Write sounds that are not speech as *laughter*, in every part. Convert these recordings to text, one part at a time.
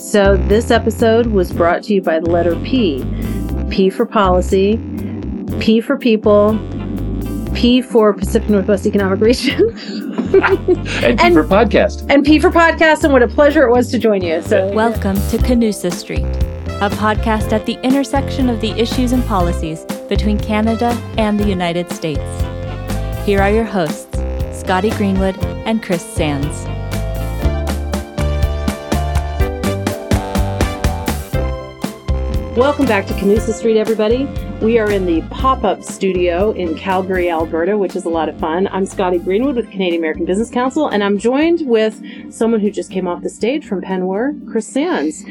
So, this episode was brought to you by the letter P P for policy, P for people, P for Pacific Northwest Economic Region. *laughs* and P for podcast. And P for podcast, and what a pleasure it was to join you. So, welcome to Canusa Street, a podcast at the intersection of the issues and policies between Canada and the United States. Here are your hosts, Scotty Greenwood and Chris Sands. Welcome back to Canusa Street, everybody. We are in the pop up studio in Calgary, Alberta, which is a lot of fun. I'm Scotty Greenwood with Canadian American Business Council, and I'm joined with someone who just came off the stage from PNWER, Chris Sands.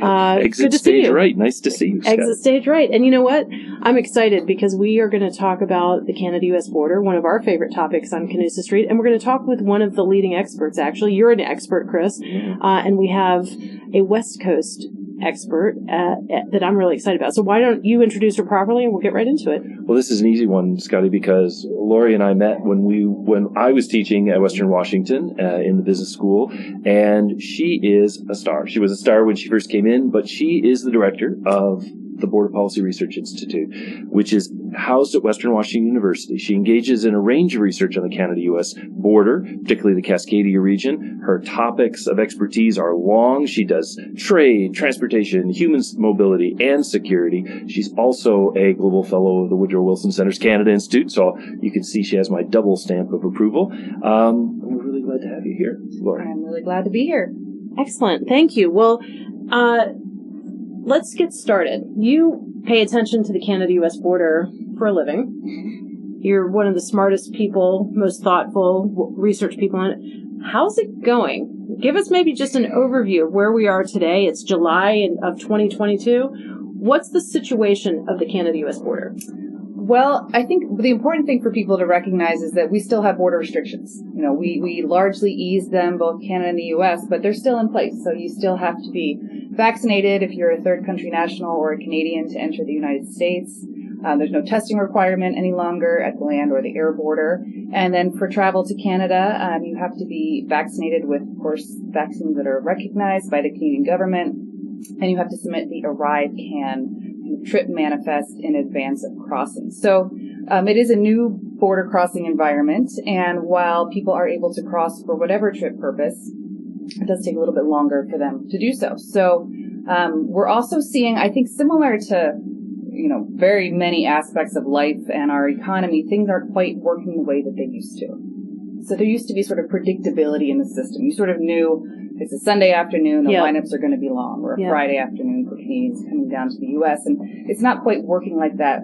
Uh, Exit stage right. Nice to see you. Scott. Exit stage right. And you know what? I'm excited because we are going to talk about the Canada US border, one of our favorite topics on Canusa Street. And we're going to talk with one of the leading experts, actually. You're an expert, Chris. Uh, and we have a West Coast expert uh, that I'm really excited about. So why don't you introduce her properly and we'll get right into it. Well, this is an easy one, Scotty, because Laurie and I met when we when I was teaching at Western Washington uh, in the business school, and she is a star. She was a star when she first came in, but she is the director of the Border Policy Research Institute, which is housed at Western Washington University. She engages in a range of research on the Canada US border, particularly the Cascadia region. Her topics of expertise are long. She does trade, transportation, human mobility, and security. She's also a global fellow of the Woodrow Wilson Center's Canada Institute, so you can see she has my double stamp of approval. Um, we're really glad to have you here, Laura. I'm really glad to be here. Excellent. Thank you. Well, uh, let's get started. You pay attention to the Canada US border for a living. You're one of the smartest people, most thoughtful research people on it. How's it going? Give us maybe just an overview of where we are today. It's July of 2022. What's the situation of the Canada US border? Well, I think the important thing for people to recognize is that we still have border restrictions. You know, we, we largely eased them, both Canada and the US, but they're still in place. So you still have to be vaccinated if you're a third country national or a Canadian to enter the United States. Um, there's no testing requirement any longer at the land or the air border. And then for travel to Canada, um, you have to be vaccinated with, of course, vaccines that are recognized by the Canadian government. And you have to submit the ArriveCAN trip manifest in advance of crossing. So um, it is a new border crossing environment. And while people are able to cross for whatever trip purpose, it does take a little bit longer for them to do so. So um, we're also seeing, I think, similar to you know very many aspects of life and our economy, things aren't quite working the way that they used to. So there used to be sort of predictability in the system. You sort of knew it's a Sunday afternoon, the yep. lineups are going to be long, or a yep. Friday afternoon Canadians coming down to the U.S. And it's not quite working like that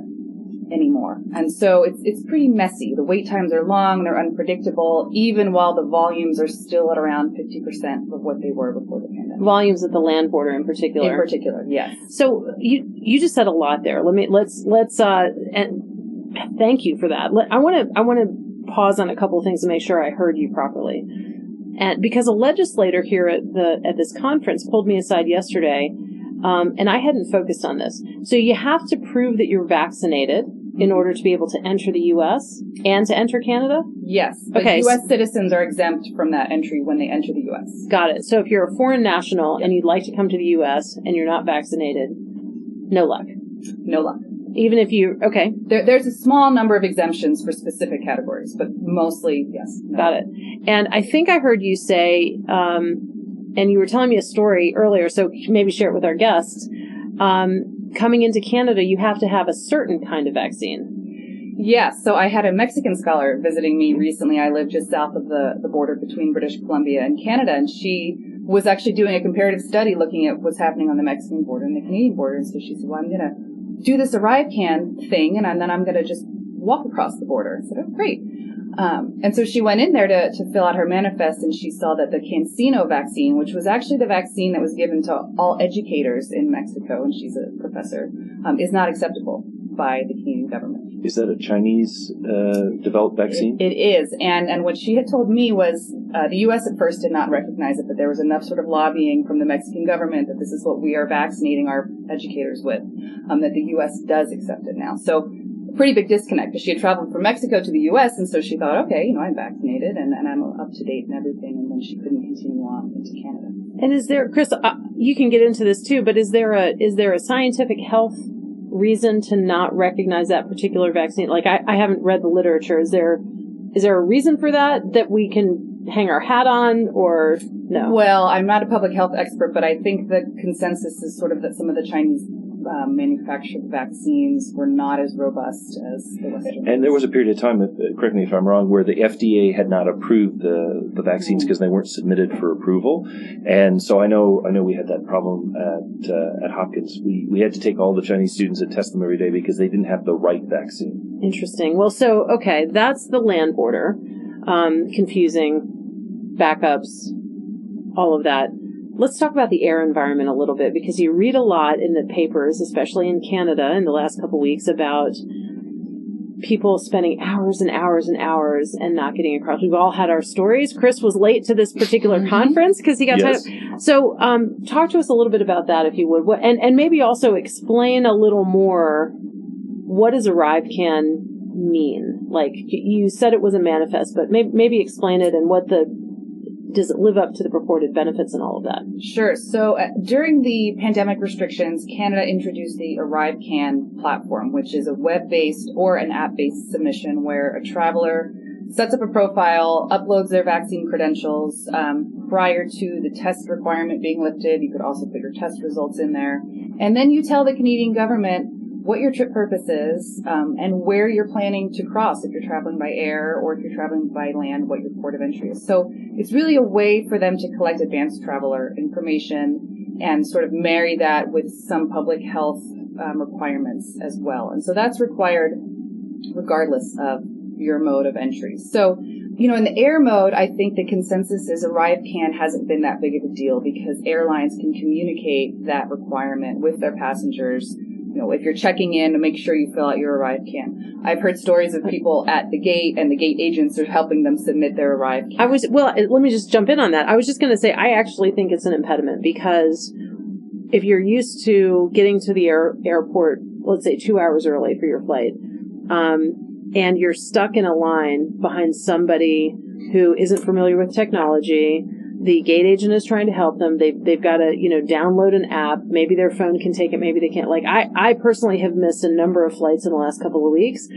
anymore. And so it's it's pretty messy. The wait times are long, they're unpredictable, even while the volumes are still at around 50% of what they were before the pandemic. Volumes at the land border in particular. In particular, yes. So you you just said a lot there. Let me let's let's uh and thank you for that. I want to I want to pause on a couple of things to make sure I heard you properly. And because a legislator here at the at this conference pulled me aside yesterday um, and I hadn't focused on this. So you have to prove that you're vaccinated in order to be able to enter the U.S. and to enter Canada? Yes. okay. U.S. citizens are exempt from that entry when they enter the U.S. Got it. So if you're a foreign national and you'd like to come to the U.S. and you're not vaccinated, no luck. No luck. Even if you, okay. There, there's a small number of exemptions for specific categories, but mostly, yes. No. Got it. And I think I heard you say, um, and you were telling me a story earlier, so maybe share it with our guests. Um, coming into Canada, you have to have a certain kind of vaccine. Yes. So I had a Mexican scholar visiting me recently. I live just south of the, the border between British Columbia and Canada, and she was actually doing a comparative study looking at what's happening on the Mexican border and the Canadian border. And so she said, well, I'm going to do this ArriveCAN thing, and then I'm going to just walk across the border. I said, oh, great. Um, and so she went in there to, to fill out her manifest and she saw that the CanSino vaccine, which was actually the vaccine that was given to all educators in Mexico, and she's a professor, um, is not acceptable by the Canadian government. Is that a Chinese uh, developed vaccine? it, it is. And, and what she had told me was uh, the U.S. at first did not recognize it, but there was enough sort of lobbying from the Mexican government that this is what we are vaccinating our educators with, um, that the U.S. does accept it now. So pretty big disconnect because she had traveled from Mexico to the U.S. and so she thought, okay, you know, I'm vaccinated and, and I'm up to date and everything, and then she couldn't continue on into Canada. And is there, Chris? Uh, you can get into this too, but is there a is there a scientific health reason to not recognize that particular vaccine? Like, I, I haven't read the literature. Is there is there a reason for that that we can hang our hat on, or no? Well, I'm not a public health expert, but I think the consensus is sort of that some of the Chinese um, manufactured vaccines were not as robust as the Western. And there was a period of time, uh, correct me if I'm wrong, where the FDA had not approved the, the vaccines because they weren't submitted for approval. And so I know I know we had that problem at uh, at Hopkins. We we had to take all the Chinese students and test them every day because they didn't have the right vaccine. Interesting. Well, so okay, that's the land border. Um, confusing backups, all of that. Let's talk about the air environment a little bit because you read a lot in the papers, especially in Canada in the last couple weeks, about people spending hours and hours and hours and not getting across. We've all had our stories. Chris was late to this particular Mm-hmm. conference because he got Yes. So, um, talk to us a little bit about that, if you would, what, and and maybe also explain a little more. What does arrive can mean? Like you said, it was a manifest, but maybe maybe explain it and what the does it live up to the purported benefits and all of that? Sure. So uh, during the pandemic restrictions, Canada introduced the ArriveCan platform, which is a web-based or an app-based submission where a traveler sets up a profile, uploads their vaccine credentials um, prior to the test requirement being lifted. You could also put your test results in there, and then you tell the Canadian government what your trip purpose is um, and where you're planning to cross if you're traveling by air or if you're traveling by land, what your port of entry is. So it's really a way for them to collect advanced traveler information and sort of marry that with some public health um, requirements as well. And so that's required regardless of your mode of entry. So, you know, in the air mode, I think the consensus is ArriveCan hasn't been that big of a deal because airlines can communicate that requirement with their passengers. You know, if you're checking in, to make sure you fill out your arrive can. I've heard stories of people at the gate and the gate agents are helping them submit their ArriveCan. I was well. Let me just jump in on that. I was just going to say I actually think it's an impediment because if you're used to getting to the air, airport, let's say two hours early for your flight, um, and you're stuck in a line behind somebody who isn't familiar with technology, the gate agent is trying to help them. They've they've got to you know download an app. Maybe their phone can take it. Maybe they can't. Like I I personally have missed a number of flights in the last couple of weeks.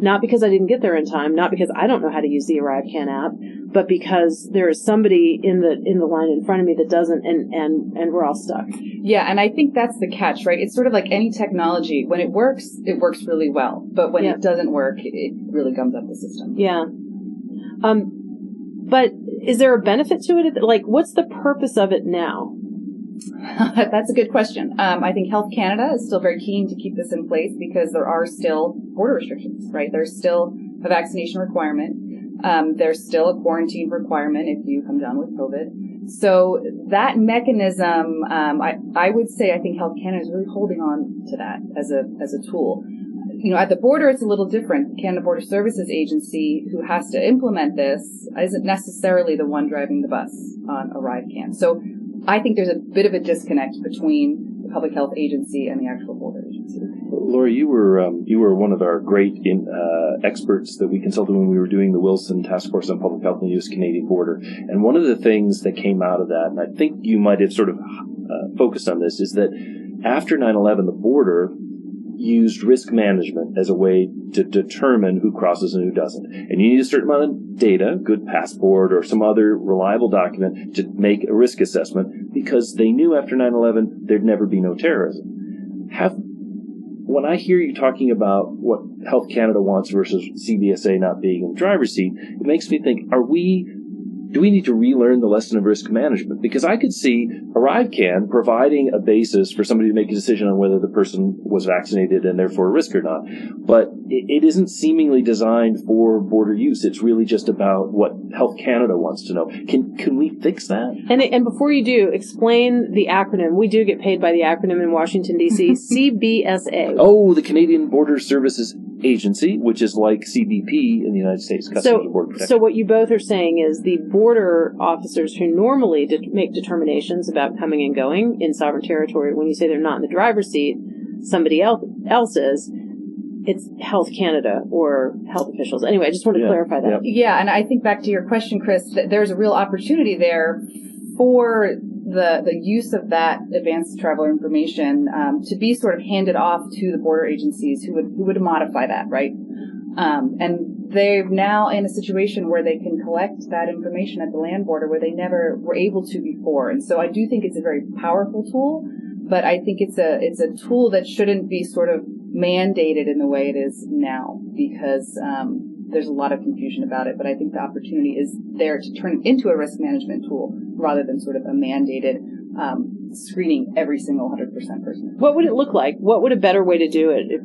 Not because I didn't get there in time, not because I don't know how to use the ArriveCan app, but because there is somebody in the in the line in front of me that doesn't, and and and we're all stuck. Yeah, and I think that's the catch, right? It's sort of like any technology. When it works, it works really well. But when Yeah. it doesn't work, it really gums up the system. Yeah. Um, but is there a benefit to it? Like, what's the purpose of it now? *laughs* That's a good question. Um, I think Health Canada is still very keen to keep this in place because there are still border restrictions, right? There's still a vaccination requirement. Um, there's still a quarantine requirement if you come down with COVID. So that mechanism, um, I, I would say I think Health Canada is really holding on to that as a, as a tool. You know, at the border, it's a little different. Canada Border Services Agency, who has to implement this, isn't necessarily the one driving the bus on Arrive ArriveCan. So I think there's a bit of a disconnect between the public health agency and the actual border agency. Laura, you were um, you were one of our great in, uh, experts that we consulted when we were doing the Wilson Task Force on Public Health and the U.S. Canadian border. And one of the things that came out of that, and I think you might have sort of uh, focused on this, is that after 9/11, the border used risk management as a way to determine who crosses and who doesn't. And you need a certain amount of data, good passport or some other reliable document to make a risk assessment because they knew after 9/11 there'd never be no terrorism. Have when I hear you talking about what Health Canada wants versus CBSA not being in the driver's seat, it makes me think: Are we? Do we need to relearn the lesson of risk management? Because I could see ArriveCan providing a basis for somebody to make a decision on whether the person was vaccinated and therefore a risk or not. But it, isn't seemingly designed for border use. It's really just about what Health Canada wants to know. Can can we fix that? And and before you do, explain the acronym. We do get paid by the acronym in Washington D.C. *laughs* CBSA. Oh, the Canadian Border Services Agency, which is like CBP in the United States, Customs and Border So, Protection. so what you both are saying is the border officers who normally de- make determinations about coming and going in sovereign territory, when you say they're not in the driver's seat, somebody else, else is, it's Health Canada or health officials. Anyway, I just want to Yeah, clarify that. Yeah, and I think back to your question, Chris, that there's a real opportunity there for the, the use of that advanced traveler information um, to be sort of handed off to the border agencies who would who would modify that, right? Um, and they're now in a situation where they can collect that information at the land border where they never were able to before. And so I do think it's a very powerful tool, but I think it's a it's a tool that shouldn't be sort of mandated in the way it is now because um, there's a lot of confusion about it. But I think the opportunity is there to turn it into a risk management tool rather than sort of a mandated um, screening every single 100% person. What would it look like? What would a better way to do it? If,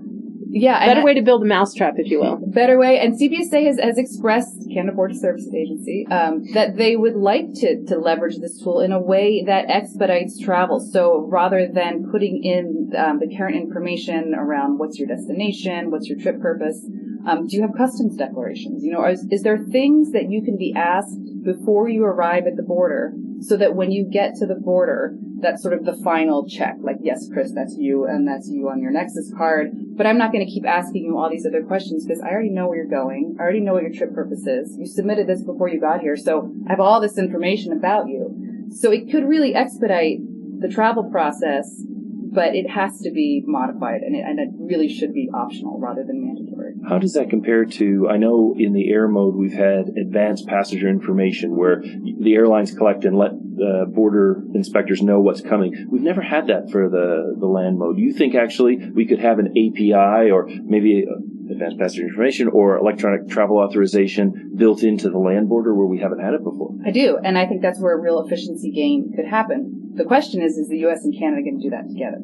Yeah, better way to build a mousetrap, if you will. better way. And CBSA has, has expressed, Canada Border Services Agency, um, that they would like to, to leverage this tool in a way that expedites travel. So rather than putting in um, the current information around what's your destination, what's your trip purpose, um, do you have customs declarations? You know, is, is there things that you can be asked before you arrive at the border so that when you get to the border, that's sort of the final check. Like, yes, Chris, that's you, and that's you on your Nexus card. But I'm not going to keep asking you all these other questions because I already know where you're going. I already know what your trip purpose is. You submitted this before you got here, so I have all this information about you. So it could really expedite the travel process, but it has to be modified, and it, and it really should be optional rather than mandatory. How does that compare to? I know in the air mode we've had advanced passenger information where the airlines collect and let uh, border inspectors know what's coming. We've never had that for the the land mode. Do you think actually we could have an API or maybe advanced passenger information or electronic travel authorization built into the land border where we haven't had it before? I do, and I think that's where a real efficiency gain could happen. The question is, is the U.S. and Canada going to do that together?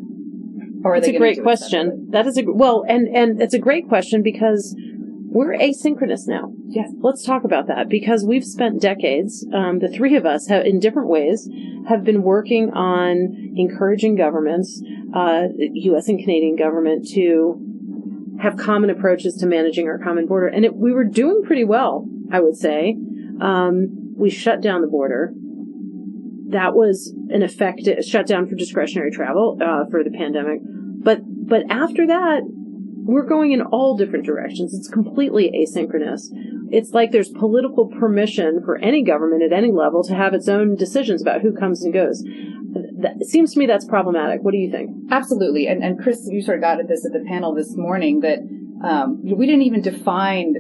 Or That's a great question. That is a well, and and it's a great question because we're asynchronous now. Yes. Let's talk about that because we've spent decades. Um, the three of us have, in different ways, have been working on encouraging governments, uh, U.S. and Canadian government, to have common approaches to managing our common border, and it, we were doing pretty well, I would say. Um, we shut down the border. That was an effective shutdown for discretionary travel uh, for the pandemic. But but after that, we're going in all different directions. It's completely asynchronous. It's like there's political permission for any government at any level to have its own decisions about who comes and goes. That, it seems to me that's problematic. What do you think? Absolutely. And, and Chris, you sort of got at this at the panel this morning that um, we didn't even define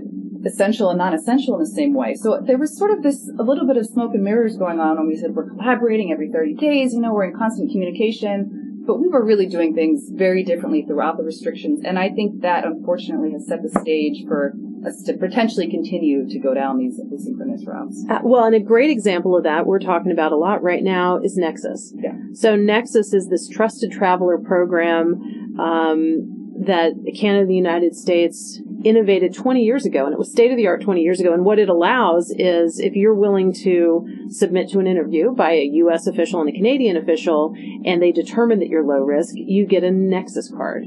essential and non-essential in the same way. So there was sort of this, a little bit of smoke and mirrors going on when we said we're collaborating every 30 days, you know, we're in constant communication, but we were really doing things very differently throughout the restrictions. And I think that unfortunately has set the stage for us to potentially continue to go down these asynchronous routes. Uh, well, and a great example of that we're talking about a lot right now is Nexus. Yeah. So Nexus is this trusted traveler program um, that Canada and the United States innovated 20 years ago, and it was state of the art 20 years ago. And what it allows is if you're willing to submit to an interview by a U.S. official and a Canadian official, and they determine that you're low risk, you get a Nexus card.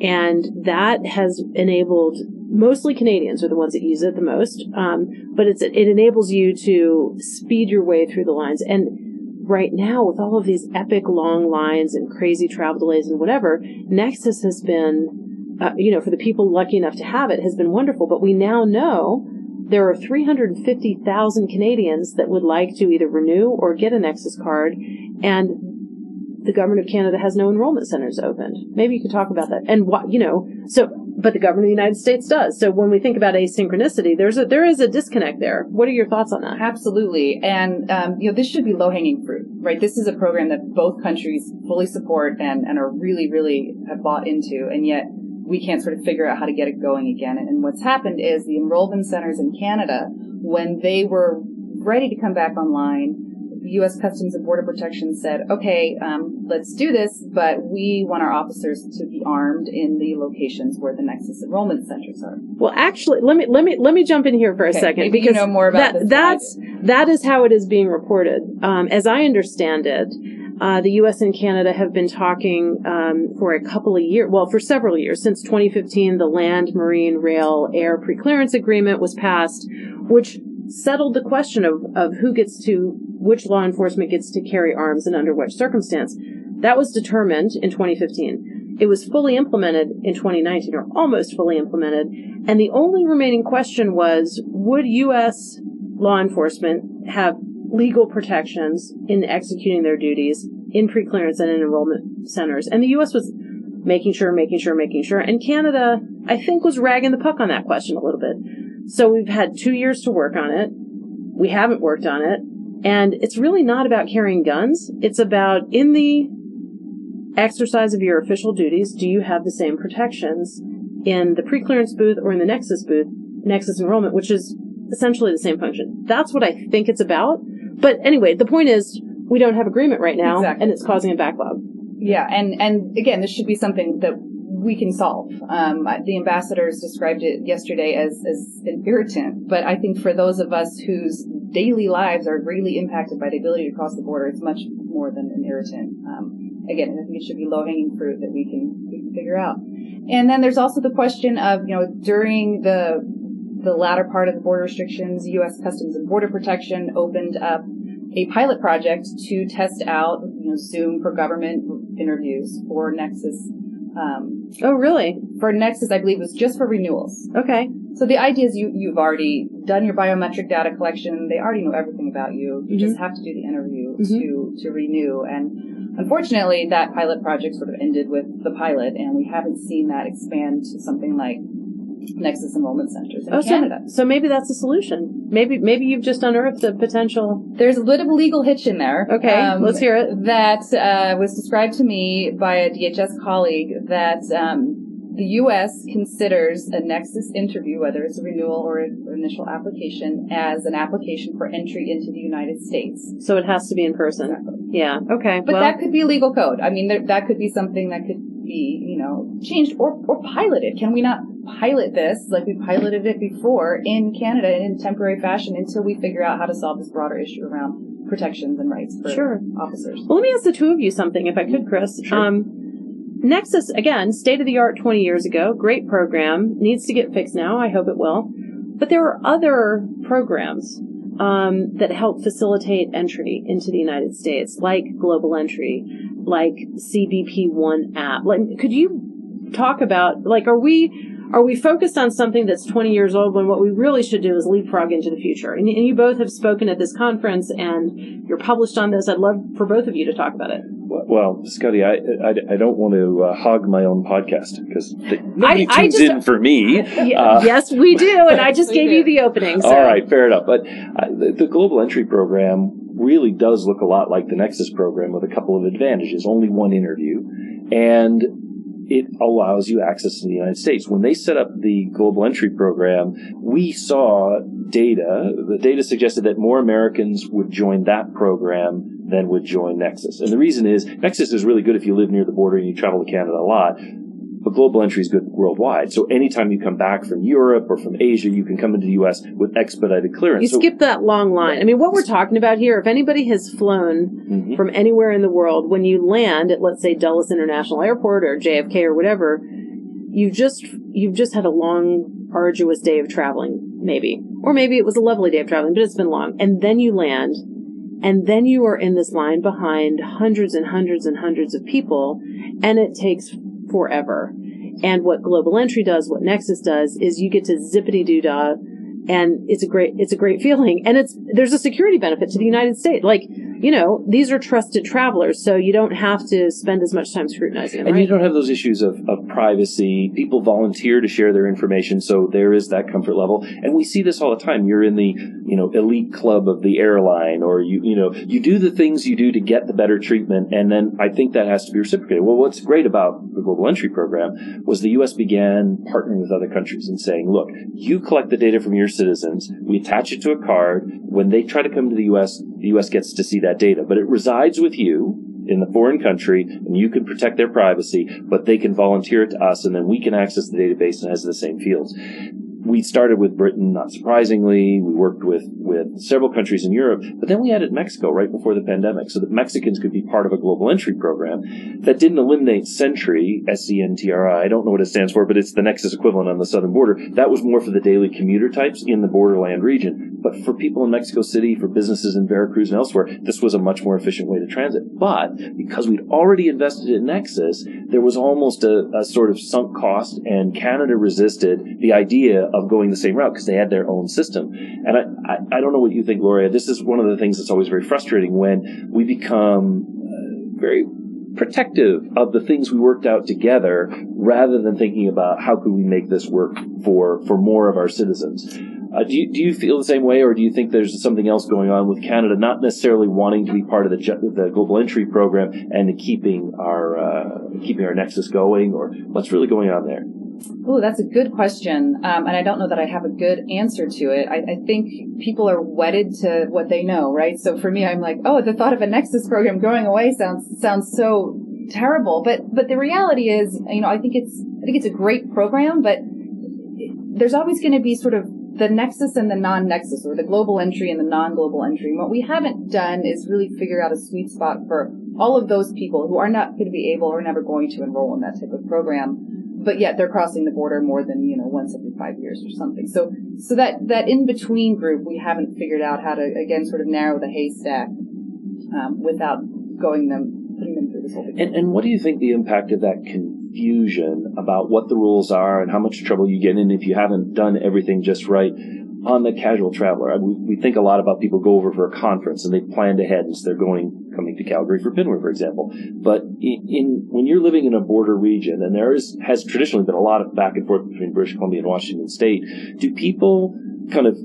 And that has enabled mostly Canadians are the ones that use it the most. Um, but it enables you to speed your way through the lines. And right now, with all of these epic long lines and crazy travel delays and whatever, Nexus has been, uh, you know, for the people lucky enough to have it, has been wonderful. But we now know there are 350,000 Canadians that would like to either renew or get a Nexus card, and the government of Canada has no enrollment centers opened. Maybe you could talk about that. And what, you know, so, but the government of the United States does. So when we think about asynchronicity, there's a, there is a disconnect there. What are your thoughts on that? Absolutely. And, um, you know, this should be low hanging fruit, right? This is a program that both countries fully support and, and are really, really have bought into. And yet we can't sort of figure out how to get it going again. And what's happened is the enrollment centers in Canada, when they were ready to come back online, U.S. Customs and Border Protection said, okay, um, let's do this, but we want our officers to be armed in the locations where the Nexus enrollment centers are. Well, actually, let me let me let me jump in here for a second maybe you because know more about that, that's that is how it is being reported. Um, as I understand it, uh, the U.S. and Canada have been talking um, for a couple of years, well, for several years since 2015. The Land, Marine, Rail, Air Preclearance Agreement was passed, which settled the question of, of who gets to, which law enforcement gets to carry arms and under which circumstance. That was determined in 2015. It was fully implemented in 2019, or almost fully implemented. And the only remaining question was, would U.S. law enforcement have legal protections in executing their duties in preclearance and in enrollment centers. And the U.S. was making sure, making sure, making sure. And Canada, I think, was ragging the puck on that question a little bit. So we've had two years to work on it. We haven't worked on it. And it's really not about carrying guns. It's about in the exercise of your official duties, do you have the same protections in the preclearance booth or in the Nexus booth, Nexus enrollment, which is essentially the same function. That's what I think it's about. But anyway, the point is we don't have agreement right now Exactly. and it's causing a backlog. Yeah, and and again, this should be something that we can solve. Um, the ambassadors described it yesterday as as an irritant, but I think for those of us whose daily lives are greatly impacted by the ability to cross the border, it's much more than an irritant. Um, again, I think it should be low hanging fruit that we can we can figure out. And then there's also the question of you know during the the latter part of the border restrictions, U.S. Customs and Border Protection opened up a pilot project to test out you know, Zoom for government interviews for Nexus. Um, Oh, really? for Nexus, I believe, it was just for renewals. Okay. So the idea is you, you've already done your biometric data collection. They already know everything about you. You just have to do the interview Mhm. to, to renew. And unfortunately, that pilot project sort of ended with the pilot, and we haven't seen that expand to something like Nexus enrollment centers in Oh, so, Canada. so maybe that's a solution. Maybe maybe you've just unearthed a potential. There's a little legal hitch in there. um, Okay, let's hear it. That uh, was described to me by a DHS colleague that um, the U.S. considers a Nexus interview, whether it's a renewal or an initial application, as an application for entry into the United States. So it has to be in person. Exactly. Yeah. Okay. But well, that could be a legal code. I mean, there, that could be something that could be, you know, changed or, or piloted. Can we not pilot this like we piloted it before in Canada in temporary fashion until we figure out how to solve this broader issue around protections and rights for Sure. officers? Well, let me ask the two of you something, if I could, Chris. Sure. Um, Nexus, again, state of the art 20 years ago, great program, needs to get fixed now. I hope it will. But there are other programs um, that help facilitate entry into the United States, like Global Entry, like CBP One app. Like, could you talk about, like, are we are we focused on something that's 20 years old when what we really should do is leapfrog into the future? And, and you both have spoken at this conference and you're published on this. I'd love for both of you to talk about it. Well, Scotty, I, I, I don't want to uh, hog my own podcast because nobody I tunes just- in for me. Yeah, Uh, yes, we do. And I just *laughs* gave do. you the opening. So. All right, fair enough. But uh, the, the global entry program really does look a lot like the Nexus program with a couple of advantages. Only one interview, and it allows you access to the United States. When they set up the global entry program, we saw data. The data suggested that more Americans would join that program than would join Nexus. And the reason is Nexus is really good if you live near the border and you travel to Canada a lot. But global entry is good worldwide. So anytime you come back from Europe or from Asia, you can come into the U.S. with expedited clearance. You So- skipped that long line. I mean, what we're talking about here, if anybody has flown Mhm. from anywhere in the world, when you land at, let's say, Dulles International Airport or JFK or whatever, you just, you've just had a long, arduous day of traveling, maybe. Or maybe it was a lovely day of traveling, but it's been long. And then you land, and then you are in this line behind hundreds and hundreds and hundreds of people, and it takes forever. And what Global Entry does, what Nexus does, is you get to zippity doo dah, and it's a great, it's a great feeling. And it's, there's a security benefit to the United States. Like, you know, these are trusted travelers, so you don't have to spend as much time scrutinizing them, And right? you don't have those issues of, of privacy. People volunteer to share their information, so there is that comfort level. And we see this all the time. You're in the, you know, elite club of the airline, or you, you know, you do the things you do to get the better treatment, and then I think that has to be reciprocated. Well, what's great about the Global Entry Program was the U.S. began partnering with other countries and saying, look, you collect the data from your citizens, we attach it to a card. When they try to come to the U.S., the U.S. gets to see that data, but it resides with you in the foreign country and you can protect their privacy, but they can volunteer it to us and then we can access the database and has the same fields. We started with Britain, not surprisingly. We worked with, with several countries in Europe, but then we added Mexico right before the pandemic so that Mexicans could be part of a global entry program that didn't eliminate SENTRI, S-E-N-T-R-I. I don't know what it stands for, but it's the Nexus equivalent on the southern border. That was more for the daily commuter types in the borderland region. But for people in Mexico City, for businesses in Veracruz and elsewhere, this was a much more efficient way to transit. But because we'd already invested in Nexus, there was almost a, a sort of sunk cost, and Canada resisted the idea of going the same route because they had their own system. And I, I, I don't know what you think, Gloria. This is one of the things that's always very frustrating when we become uh, very protective of the things we worked out together rather than thinking about how could we make this work for, for more of our citizens. Uh, do, you, do you feel the same way, or do you think there's something else going on with Canada not necessarily wanting to be part of the, the global entry program and keeping our uh, keeping our nexus going, or what's really going on there? Oh, that's a good question, um, and I don't know that I have a good answer to it. I, I, think people are wedded to what they know, right? So for me, I'm like, oh, the thought of a Nexus program going away sounds sounds so terrible, but but the reality is, you know, I think it's I think it's a great program, but there's always going to be sort of the nexus and the non-nexus, or the global entry and the non-global entry. And what we haven't done is really figure out a sweet spot for all of those people who are not going to be able or never going to enroll in that type of program, but yet they're crossing the border more than you know once every five years or something. So, so that that in between group, we haven't figured out how to again sort of narrow the haystack um, without going them putting them through this whole. And, and what do you think the impact of that can confusion about what the rules are and how much trouble you get in if you haven't done everything just right on the casual traveler. We, we think a lot about people go over for a conference and they've planned ahead and so they're going coming to Calgary for PNWER, for example. But in, in, when you're living in a border region, and there is has traditionally been a lot of back and forth between British Columbia and Washington State, do people kind of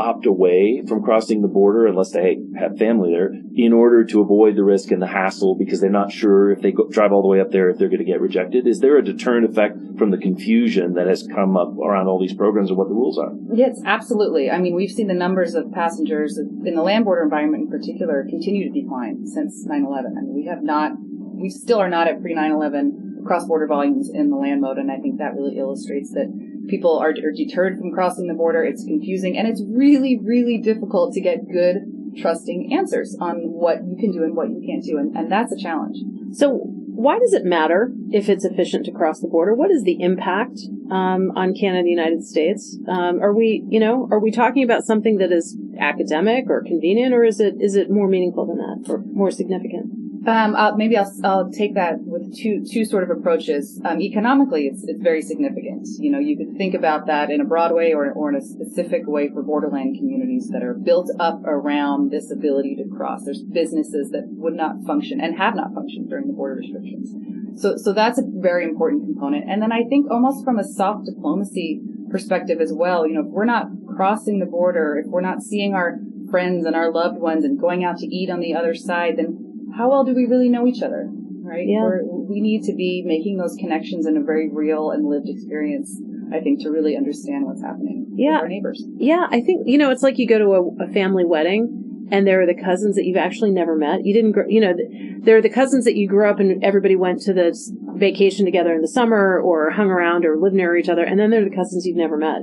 opt away from crossing the border unless they have family there in order to avoid the risk and the hassle because they're not sure if they go, drive all the way up there if they're going to get rejected? Is there a deterrent effect from the confusion that has come up around all these programs and what the rules are? Yes, absolutely. I mean, we've seen the numbers of passengers in the land border environment in particular continue to decline since 9/11. I mean, we have not, we still are not at pre 9/11 cross border volumes in the land mode, and I think that really illustrates that people are, are deterred from crossing the border. It's confusing and it's really, really difficult to get good, trusting answers on what you can do and what you can't do. And, and that's a challenge. So why does it matter if it's efficient to cross the border? What is the impact um, on Canada, United States? Um, are we, you know, are we talking about something that is academic or convenient, or is it is it more meaningful than that, or more significant? Um, uh, maybe I'll, I'll take that two two sort of approaches. Um, economically, it's it's very significant. You know, you could think about that in a broad way or or in a specific way for borderland communities that are built up around this ability to cross. There's businesses that would not function and have not functioned during the border restrictions. So so that's a very important component. And then I think almost from a soft diplomacy perspective as well. You know, if we're not crossing the border, if we're not seeing our friends and our loved ones and going out to eat on the other side, then how well do we really know each other? Right? Yeah. We're, we need to be making those connections in a very real and lived experience. I think to really understand what's happening yeah. with our neighbors. Yeah, I think you know it's like you go to a, a family wedding and there are the cousins that you've actually never met. You didn't, you know, there are the cousins that you grew up and everybody went to the vacation together in the summer or hung around or lived near each other, and then there are the cousins you've never met,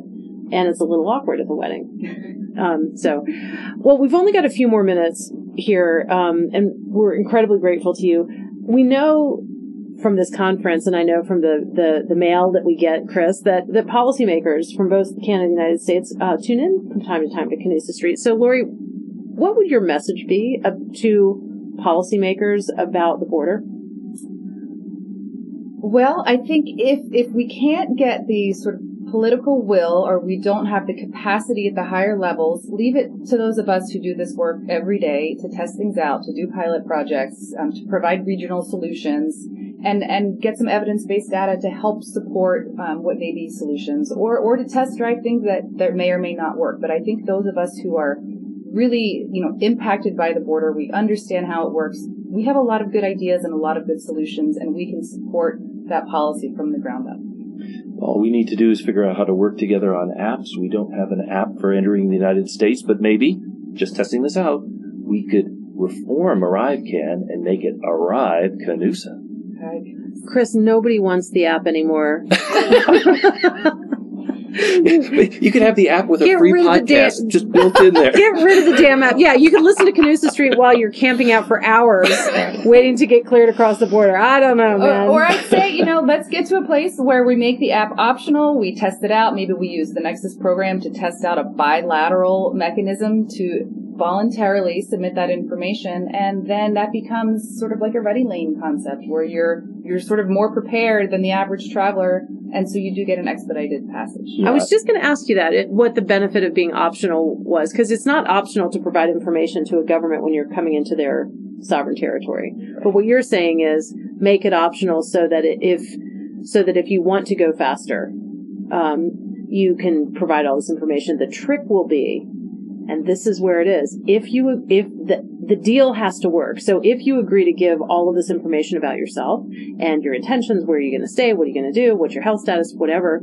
and it's a little awkward at the wedding. *laughs* Um, so, well, we've only got a few more minutes here, um, and we're incredibly grateful to you. We know from this conference, and I know from the, the, the mail that we get, Chris, that, that policymakers from both Canada and the United States uh, tune in from time to time to Canusa Street. So, Laurie, what would your message be to policymakers about the border? Well, I think if if we can't get the sort of political will or we don't have the capacity at the higher levels, leave it to those of us who do this work every day to test things out, to do pilot projects, um, to provide regional solutions, and, and get some evidence-based data to help support um, what may be solutions, or, or to test drive things that, that may or may not work. But I think those of us who are really, you know, impacted by the border, we understand how it works. We have a lot of good ideas and a lot of good solutions, and we can support that policy from the ground up. All we need to do is figure out how to work together on apps. We don't have an app for entering the United States, but maybe, just testing this out, we could reform ArriveCan and make it Arrive Canusa. Chris, nobody wants the app anymore. *laughs* *laughs* *laughs* you could have the app with a free rid of the damn- podcast just built in there. *laughs* Get rid of the damn app. Yeah, you can listen to Canusa Street while you're camping out for hours, *laughs* waiting to get cleared across the border. I don't know, man. Or, or I'd say, you know, let's get to a place where we make the app optional. We test it out. Maybe we use the Nexus program to test out a bilateral mechanism to voluntarily submit that information, and then that becomes sort of like a ready lane concept where you're you're sort of more prepared than the average traveler, and so you do get an expedited passage. I was just going to ask you that, it, what the benefit of being optional was, because it's not optional to provide information to a government when you're coming into their sovereign territory. But what you're saying is make it optional so that it, if so that if you want to go faster, um, you can provide all this information. The trick will be, and this is where it is, if you if the the deal has to work. So if you agree to give all of this information about yourself and your intentions, where are you going to stay, what are you going to do, what's your health status, whatever,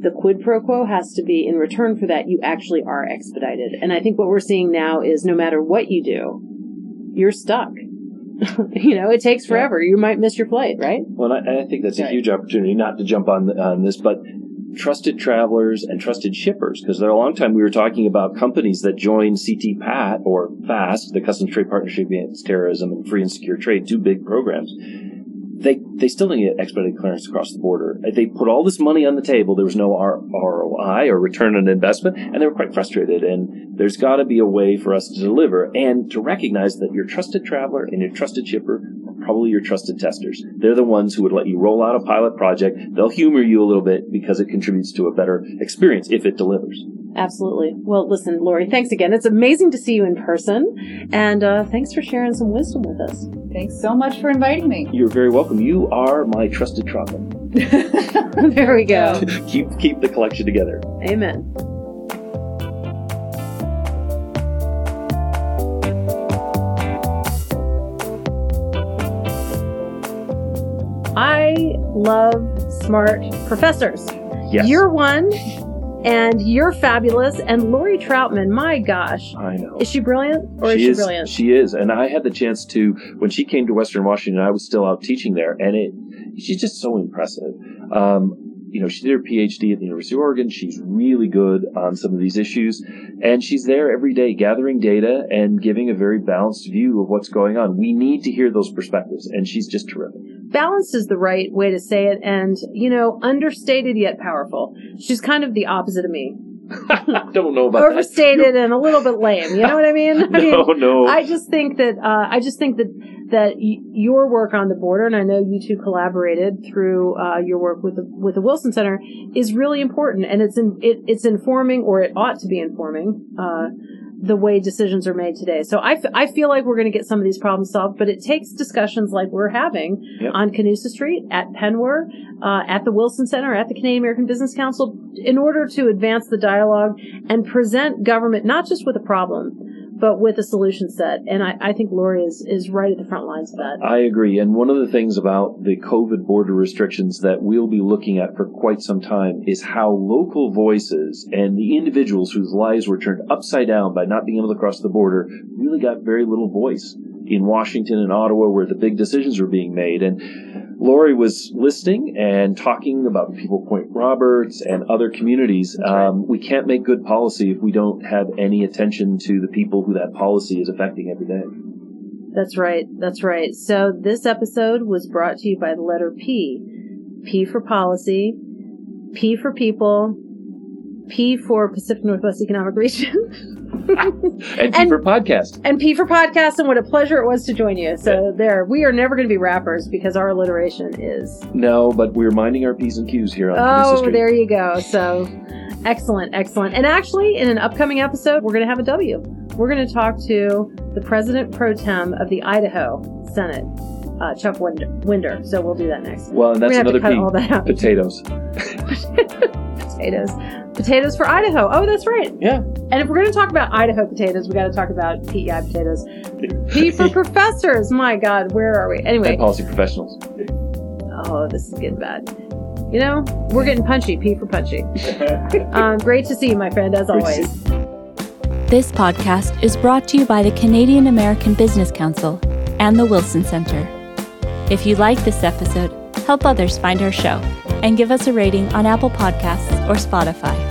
the quid pro quo has to be in return for that you actually are expedited. And I think what we're seeing now is no matter what you do, you're stuck. *laughs* you know, it takes forever. You might miss your flight, right? Well, and I, I think that's a Right. huge opportunity, not to jump on on this, but trusted travelers and trusted shippers. Because there a long time we were talking about companies that joined C-TPAT or FAST, the Customs Trade Partnership Against Terrorism and Free and Secure Trade, two big programs. They they still didn't get expedited clearance across the border. They put all this money on the table. There was no R- ROI or return on investment, and they were quite frustrated. And there's got to be a way for us to deliver and to recognize that your trusted traveler and your trusted shipper probably your trusted testers. They're the ones who would let you roll out a pilot project. They'll humor you a little bit because it contributes to a better experience if it delivers. Absolutely. Well, listen, Laurie, thanks again. It's amazing to see you in person. And uh, thanks for sharing some wisdom with us. Thanks so much for inviting me. You're very welcome. You are my trusted traveler. *laughs* there we go. *laughs* keep keep the collection together. Amen. I love smart professors. Yes, You're one, and you're fabulous. And Laurie Trautman, my gosh, I know. is she brilliant or is she she is, brilliant? She is, and I had the chance to when she came to Western Washington. I was still out teaching there, and it she's just so impressive. Um, you know, she did her PhD at the University of Oregon. She's really good on some of these issues, and she's there every day gathering data and giving a very balanced view of what's going on. We need to hear those perspectives, and she's just terrific. Balanced is the right way to say it, and you know, understated yet powerful. She's kind of the opposite of me. I *laughs* don't know about Overstated and a little bit lame. You know what I mean? I *laughs* mean, No, no. *laughs* I just think that uh, I just think that that y- your work on the border, and I know you two collaborated through uh, your work with the with the Wilson Center, is really important, and it's in, it, it's informing, or it ought to be informing. Uh, the way decisions are made today. So I, f- I feel like we're going to get some of these problems solved, but it takes discussions like we're having Yep. on Canusa Street, at PNWER, uh, at the Wilson Center, at the Canadian American Business Council, in order to advance the dialogue and present government not just with a problem, but with a solution set. And I, I think Laurie is, is right at the front lines of that. I agree. And one of the things about the COVID border restrictions that we'll be looking at for quite some time is how local voices and the individuals whose lives were turned upside down by not being able to cross the border really got very little voice in Washington and Ottawa where the big decisions were being made. And Laurie was listening and talking about People Point Roberts and other communities. right. Um, we can't make good policy if we don't have any attention to the people who that policy is affecting every day. That's right. That's right. So this episode was brought to you by the letter P. P for policy, P for people, P for Pacific Northwest Economic Region. *laughs* And, And- for podcast. And P for podcast, and what a pleasure it was to join you. So there, we are never going to be rappers because our alliteration is. No, but we're minding our P's and Q's here on Oh, there you go. So excellent, excellent. And actually, in an upcoming episode, we're going to have a W. We're going to talk to the president pro tem of the Idaho Senate, uh, Chuck Winder. Winder. So we'll do that next. Well, and We're that's gonna have to another cut P. all that out. Potatoes. *laughs* Potatoes, potatoes for Idaho. Oh, that's right. Yeah. And if we're going to talk about Idaho potatoes, we got to talk about PEI potatoes. P for *laughs* professors. My God, where are we? Anyway, And policy professionals. Oh, this is getting bad. You know, we're getting punchy. P for punchy. *laughs* um, great to see you, my friend, as Great always. This podcast is brought to you by the Canadian American Business Council and the Wilson Center. If you like this episode, help others find our show and give us a rating on Apple Podcasts or Spotify.